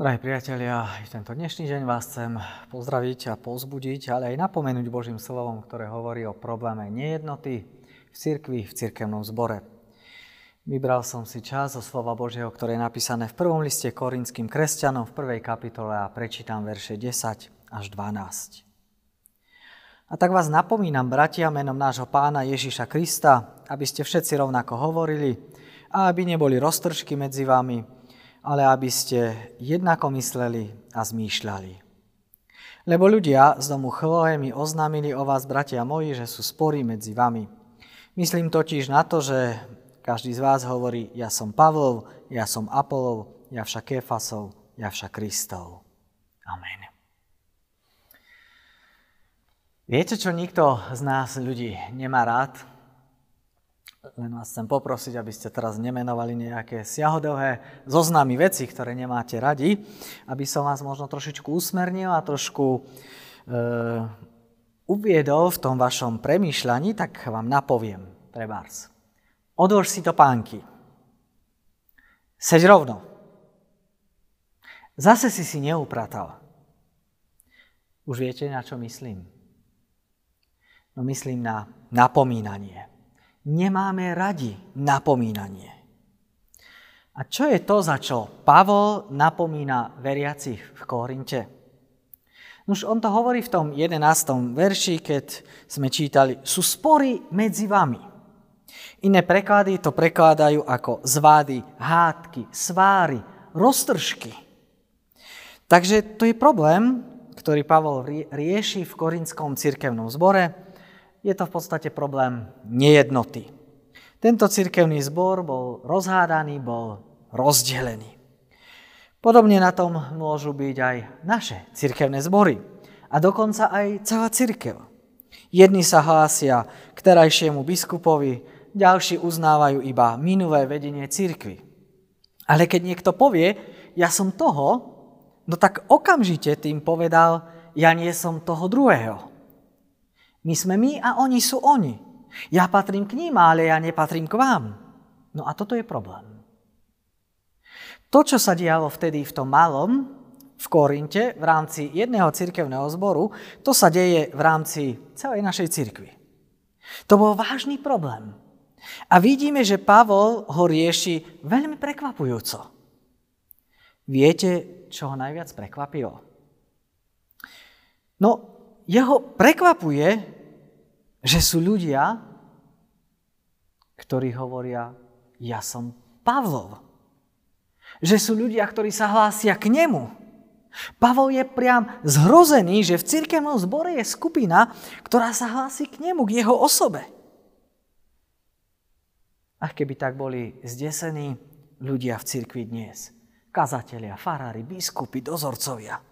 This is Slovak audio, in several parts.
Drahí priatelia, tento dnešný deň vás chcem pozdraviť a pozbudiť, ale aj napomenúť Božím slovom, ktoré hovorí o probléme nejednoty v cirkvi, v cirkevnom zbore. Vybral som si čas zo slova Božieho, ktoré je napísané v prvom liste korinským kresťanom v prvej kapitole a prečítam verše 10 až 12. A tak vás napomínam, bratia, menom nášho pána Ježiša Krista, aby ste všetci rovnako hovorili a aby neboli roztržky medzi vami, ale aby ste jednako mysleli a zmýšľali. Lebo ľudia z domu Chloe mi oznámili o vás, bratia moji, že sú spory medzi vami. Myslím totiž na to, že každý z vás hovorí, ja som Pavlov, ja som Apolov, ja však Kefasov, ja však Kristov. Amen. Viete, čo nikto z nás ľudí nemá rád? Len vás chcem poprosiť, aby ste teraz nemenovali nejaké siahodlhé zoznamy veci, ktoré nemáte radi, aby som vás možno trošičku usmernil a trošku e, uviedol v tom vašom premýšľaní, tak vám napoviem, trebárs. Odlož si to pánky. Seď rovno. Zase si si neupratal. Už viete, na čo myslím? No myslím na napomínanie nemáme radi napomínanie. A čo je to, za čo Pavol napomína veriacich v Korinte? Už on to hovorí v tom 11. verši, keď sme čítali, sú spory medzi vami. Iné preklady to prekladajú ako zvády, hádky, sváry, roztržky. Takže to je problém, ktorý Pavol rieši v Korinskom cirkevnom zbore je to v podstate problém nejednoty. Tento cirkevný zbor bol rozhádaný, bol rozdelený. Podobne na tom môžu byť aj naše cirkevné zbory a dokonca aj celá cirkev. Jedni sa hlásia k terajšiemu biskupovi, ďalší uznávajú iba minulé vedenie cirkvy. Ale keď niekto povie, ja som toho, no tak okamžite tým povedal, ja nie som toho druhého. My sme my a oni sú oni. Ja patrím k ním, ale ja nepatrím k vám. No a toto je problém. To, čo sa dialo vtedy v tom malom, v Korinte, v rámci jedného cirkevného zboru, to sa deje v rámci celej našej cirkvi. To bol vážny problém. A vidíme, že Pavol ho rieši veľmi prekvapujúco. Viete, čo ho najviac prekvapilo? No, jeho prekvapuje, že sú ľudia, ktorí hovoria, ja som Pavlov. Že sú ľudia, ktorí sa hlásia k nemu. Pavol je priam zhrozený, že v cirkevnom zbore je skupina, ktorá sa hlási k nemu, k jeho osobe. A keby tak boli zdesení ľudia v cirkvi dnes. Kazatelia, farári, biskupy, dozorcovia.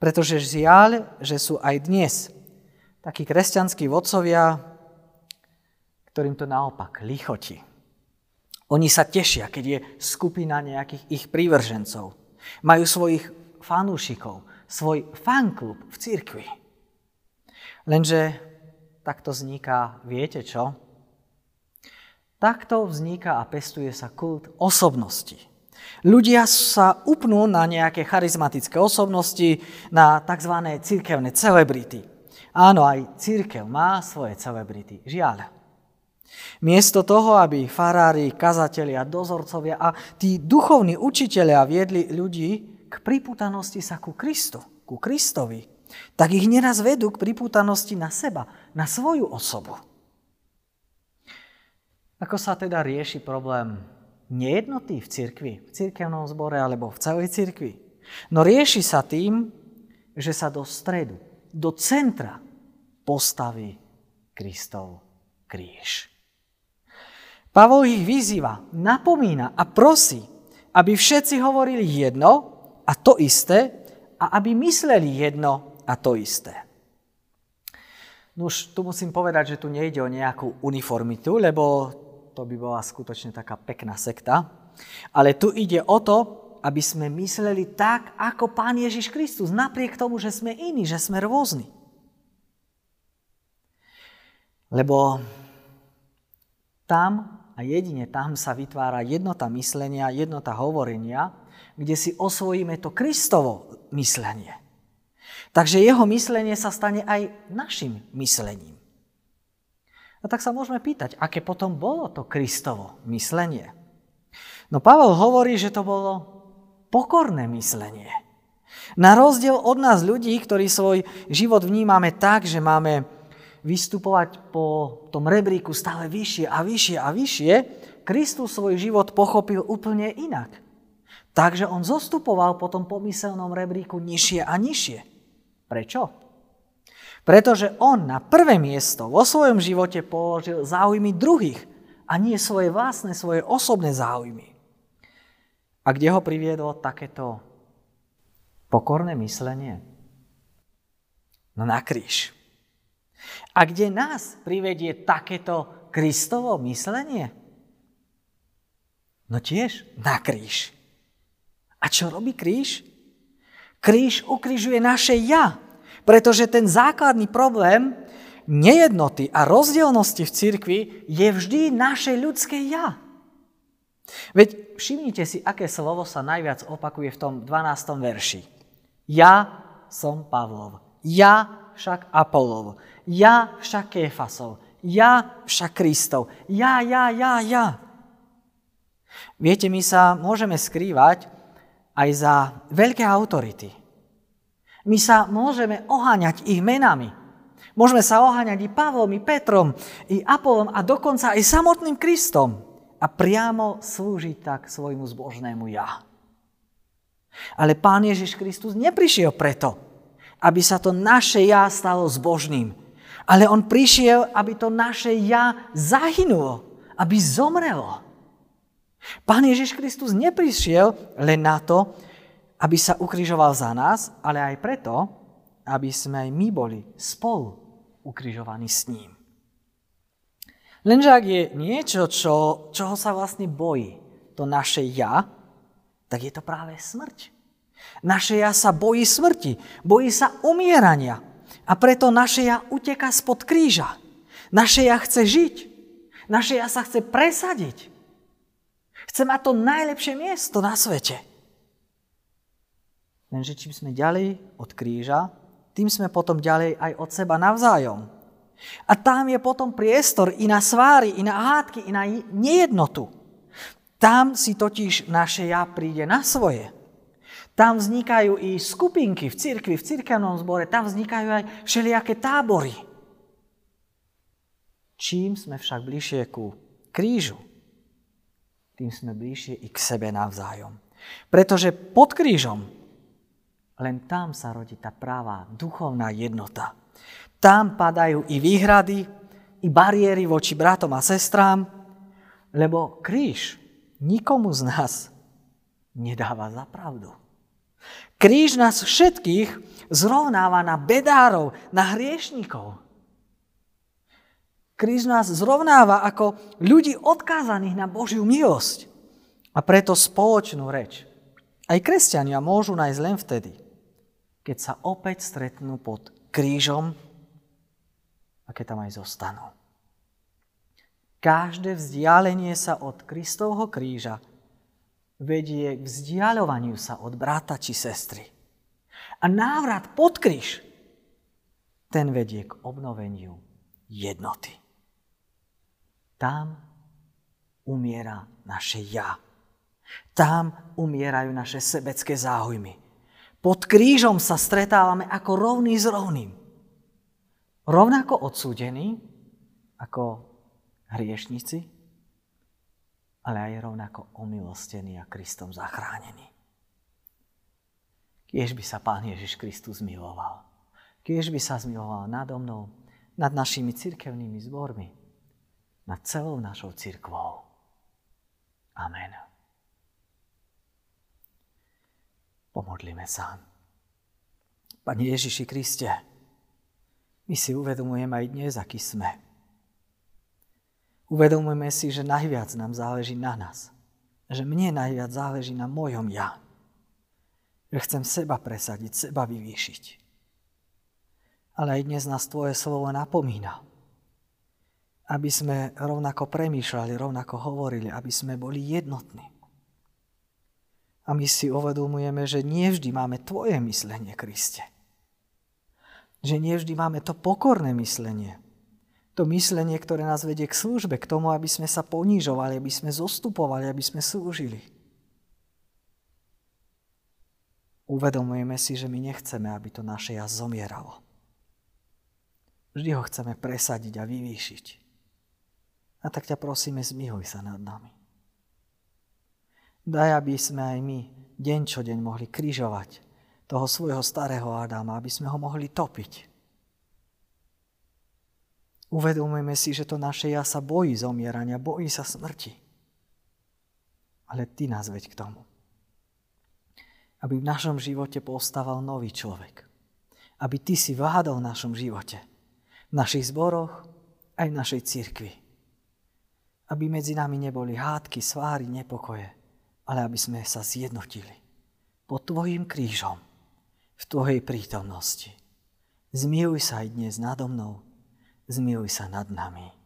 Pretože žiaľ, že sú aj dnes takí kresťanskí vodcovia, ktorým to naopak lichotí. Oni sa tešia, keď je skupina nejakých ich prívržencov. Majú svojich fanúšikov, svoj fanklub v cirkvi. Lenže takto vzniká, viete čo? Takto vzniká a pestuje sa kult osobnosti. Ľudia sa upnú na nejaké charizmatické osobnosti, na tzv. cirkevné celebrity. Áno, aj církev má svoje celebrity. Žiaľ. Miesto toho, aby farári, kazatelia, dozorcovia a tí duchovní učiteľia viedli ľudí k priputanosti sa ku Kristu, ku Kristovi, tak ich neraz vedú k priputanosti na seba, na svoju osobu. Ako sa teda rieši problém nejednoty v cirkvi, v cirkevnom zbore alebo v celej cirkvi. No rieši sa tým, že sa do stredu, do centra postaví Kristov kríž. Pavol ich vyzýva, napomína a prosí, aby všetci hovorili jedno a to isté a aby mysleli jedno a to isté. No už tu musím povedať, že tu nejde o nejakú uniformitu, lebo to by bola skutočne taká pekná sekta. Ale tu ide o to, aby sme mysleli tak, ako Pán Ježiš Kristus, napriek tomu, že sme iní, že sme rôzni. Lebo tam a jedine tam sa vytvára jednota myslenia, jednota hovorenia kde si osvojíme to Kristovo myslenie. Takže jeho myslenie sa stane aj našim myslením. A tak sa môžeme pýtať, aké potom bolo to Kristovo myslenie. No Pavel hovorí, že to bolo pokorné myslenie. Na rozdiel od nás ľudí, ktorí svoj život vnímame tak, že máme vystupovať po tom rebríku stále vyššie a vyššie a vyššie, Kristus svoj život pochopil úplne inak. Takže on zostupoval po tom pomyselnom rebríku nižšie a nižšie. Prečo? Pretože on na prvé miesto vo svojom živote položil záujmy druhých a nie svoje vlastné, svoje osobné záujmy. A kde ho priviedlo takéto pokorné myslenie? No na kríž. A kde nás privedie takéto Kristovo myslenie? No tiež na kríž. A čo robí kríž? Kríž ukrižuje naše ja, pretože ten základný problém nejednoty a rozdielnosti v cirkvi je vždy naše ľudské ja. Veď všimnite si, aké slovo sa najviac opakuje v tom 12. verši. Ja som Pavlov, ja však Apolov, ja však Kéfasov, ja však Kristov, ja, ja, ja, ja. Viete, my sa môžeme skrývať aj za veľké autority. My sa môžeme oháňať ich menami. Môžeme sa oháňať i Pavlom, i Petrom, i Apolom a dokonca aj samotným Kristom a priamo slúžiť tak svojmu zbožnému ja. Ale Pán Ježiš Kristus neprišiel preto, aby sa to naše ja stalo zbožným. Ale on prišiel, aby to naše ja zahynulo, aby zomrelo. Pán Ježiš Kristus neprišiel len na to, aby sa ukrižoval za nás, ale aj preto, aby sme aj my boli spolu ukrižovaní s ním. Lenže ak je niečo, čo, čoho sa vlastne bojí to naše ja, tak je to práve smrť. Naše ja sa bojí smrti, bojí sa umierania a preto naše ja uteka spod kríža. Naše ja chce žiť. Naše ja sa chce presadiť. Chce mať to najlepšie miesto na svete. Lenže čím sme ďalej od kríža, tým sme potom ďalej aj od seba navzájom. A tam je potom priestor i na sváry, i na hádky, i na nejednotu. Tam si totiž naše ja príde na svoje. Tam vznikajú i skupinky v cirkvi, v cirkevnom zbore, tam vznikajú aj všelijaké tábory. Čím sme však bližšie ku krížu, tým sme bližšie i k sebe navzájom. Pretože pod krížom len tam sa rodí tá práva duchovná jednota. Tam padajú i výhrady, i bariéry voči bratom a sestrám, lebo kríž nikomu z nás nedáva za pravdu. Kríž nás všetkých zrovnáva na bedárov, na hriešnikov. Kríž nás zrovnáva ako ľudí odkázaných na Božiu milosť. A preto spoločnú reč aj kresťania môžu nájsť len vtedy, keď sa opäť stretnú pod krížom a keď tam aj zostanú. Každé vzdialenie sa od Kristovho kríža vedie k vzdialovaniu sa od brata či sestry. A návrat pod kríž, ten vedie k obnoveniu jednoty. Tam umiera naše ja. Tam umierajú naše sebecké záujmy. Pod krížom sa stretávame ako rovný s rovným. Rovnako odsúdení ako hriešnici, ale aj rovnako omilostený a Kristom zachránený. Kiež by sa Pán Ježiš Kristus miloval. Kiež by sa zmiloval nado mnou, nad našimi cirkevnými zbormi, nad celou našou cirkvou. Amen. Pomodlíme sa. Pane Ježiši Kriste, my si uvedomujeme aj dnes, aký sme. Uvedomujeme si, že najviac nám záleží na nás. Že mne najviac záleží na mojom ja. Že chcem seba presadiť, seba vyvýšiť. Ale aj dnes nás Tvoje slovo napomína. Aby sme rovnako premýšľali, rovnako hovorili, aby sme boli jednotní. A my si uvedomujeme, že nie vždy máme Tvoje myslenie, Kriste. Že nie vždy máme to pokorné myslenie. To myslenie, ktoré nás vedie k službe, k tomu, aby sme sa ponížovali, aby sme zostupovali, aby sme slúžili. Uvedomujeme si, že my nechceme, aby to naše ja zomieralo. Vždy ho chceme presadiť a vyvýšiť. A tak ťa prosíme, zmihuj sa nad nami. Daj, aby sme aj my deň čo deň mohli križovať toho svojho starého Adama, aby sme ho mohli topiť. Uvedomujeme si, že to naše ja sa bojí zomierania, bojí sa smrti. Ale Ty nás veď k tomu. Aby v našom živote postával nový človek. Aby Ty si vládol v našom živote. V našich zboroch, aj v našej cirkvi. Aby medzi nami neboli hádky, sváry, nepokoje, ale aby sme sa zjednotili pod Tvojim krížom, v Tvojej prítomnosti. Zmiluj sa aj dnes nado mnou, zmiluj sa nad nami.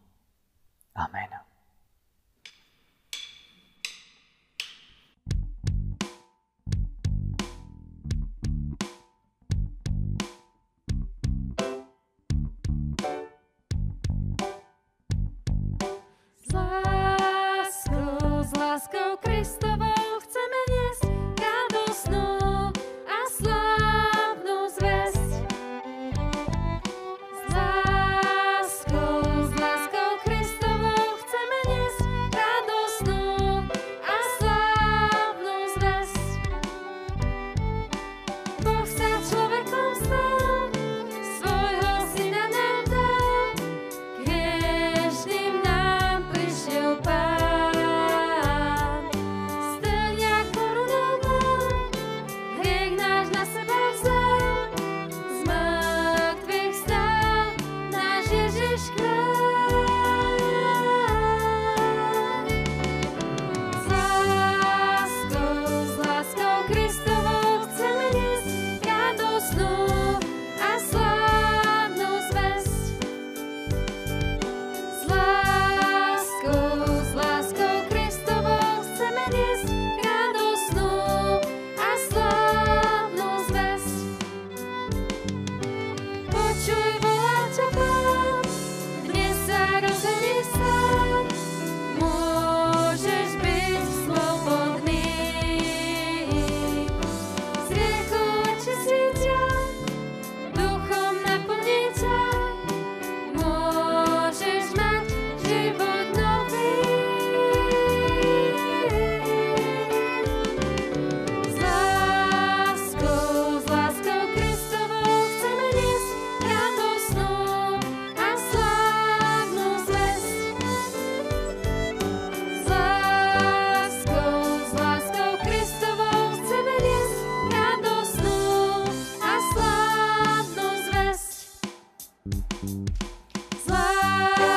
Slide.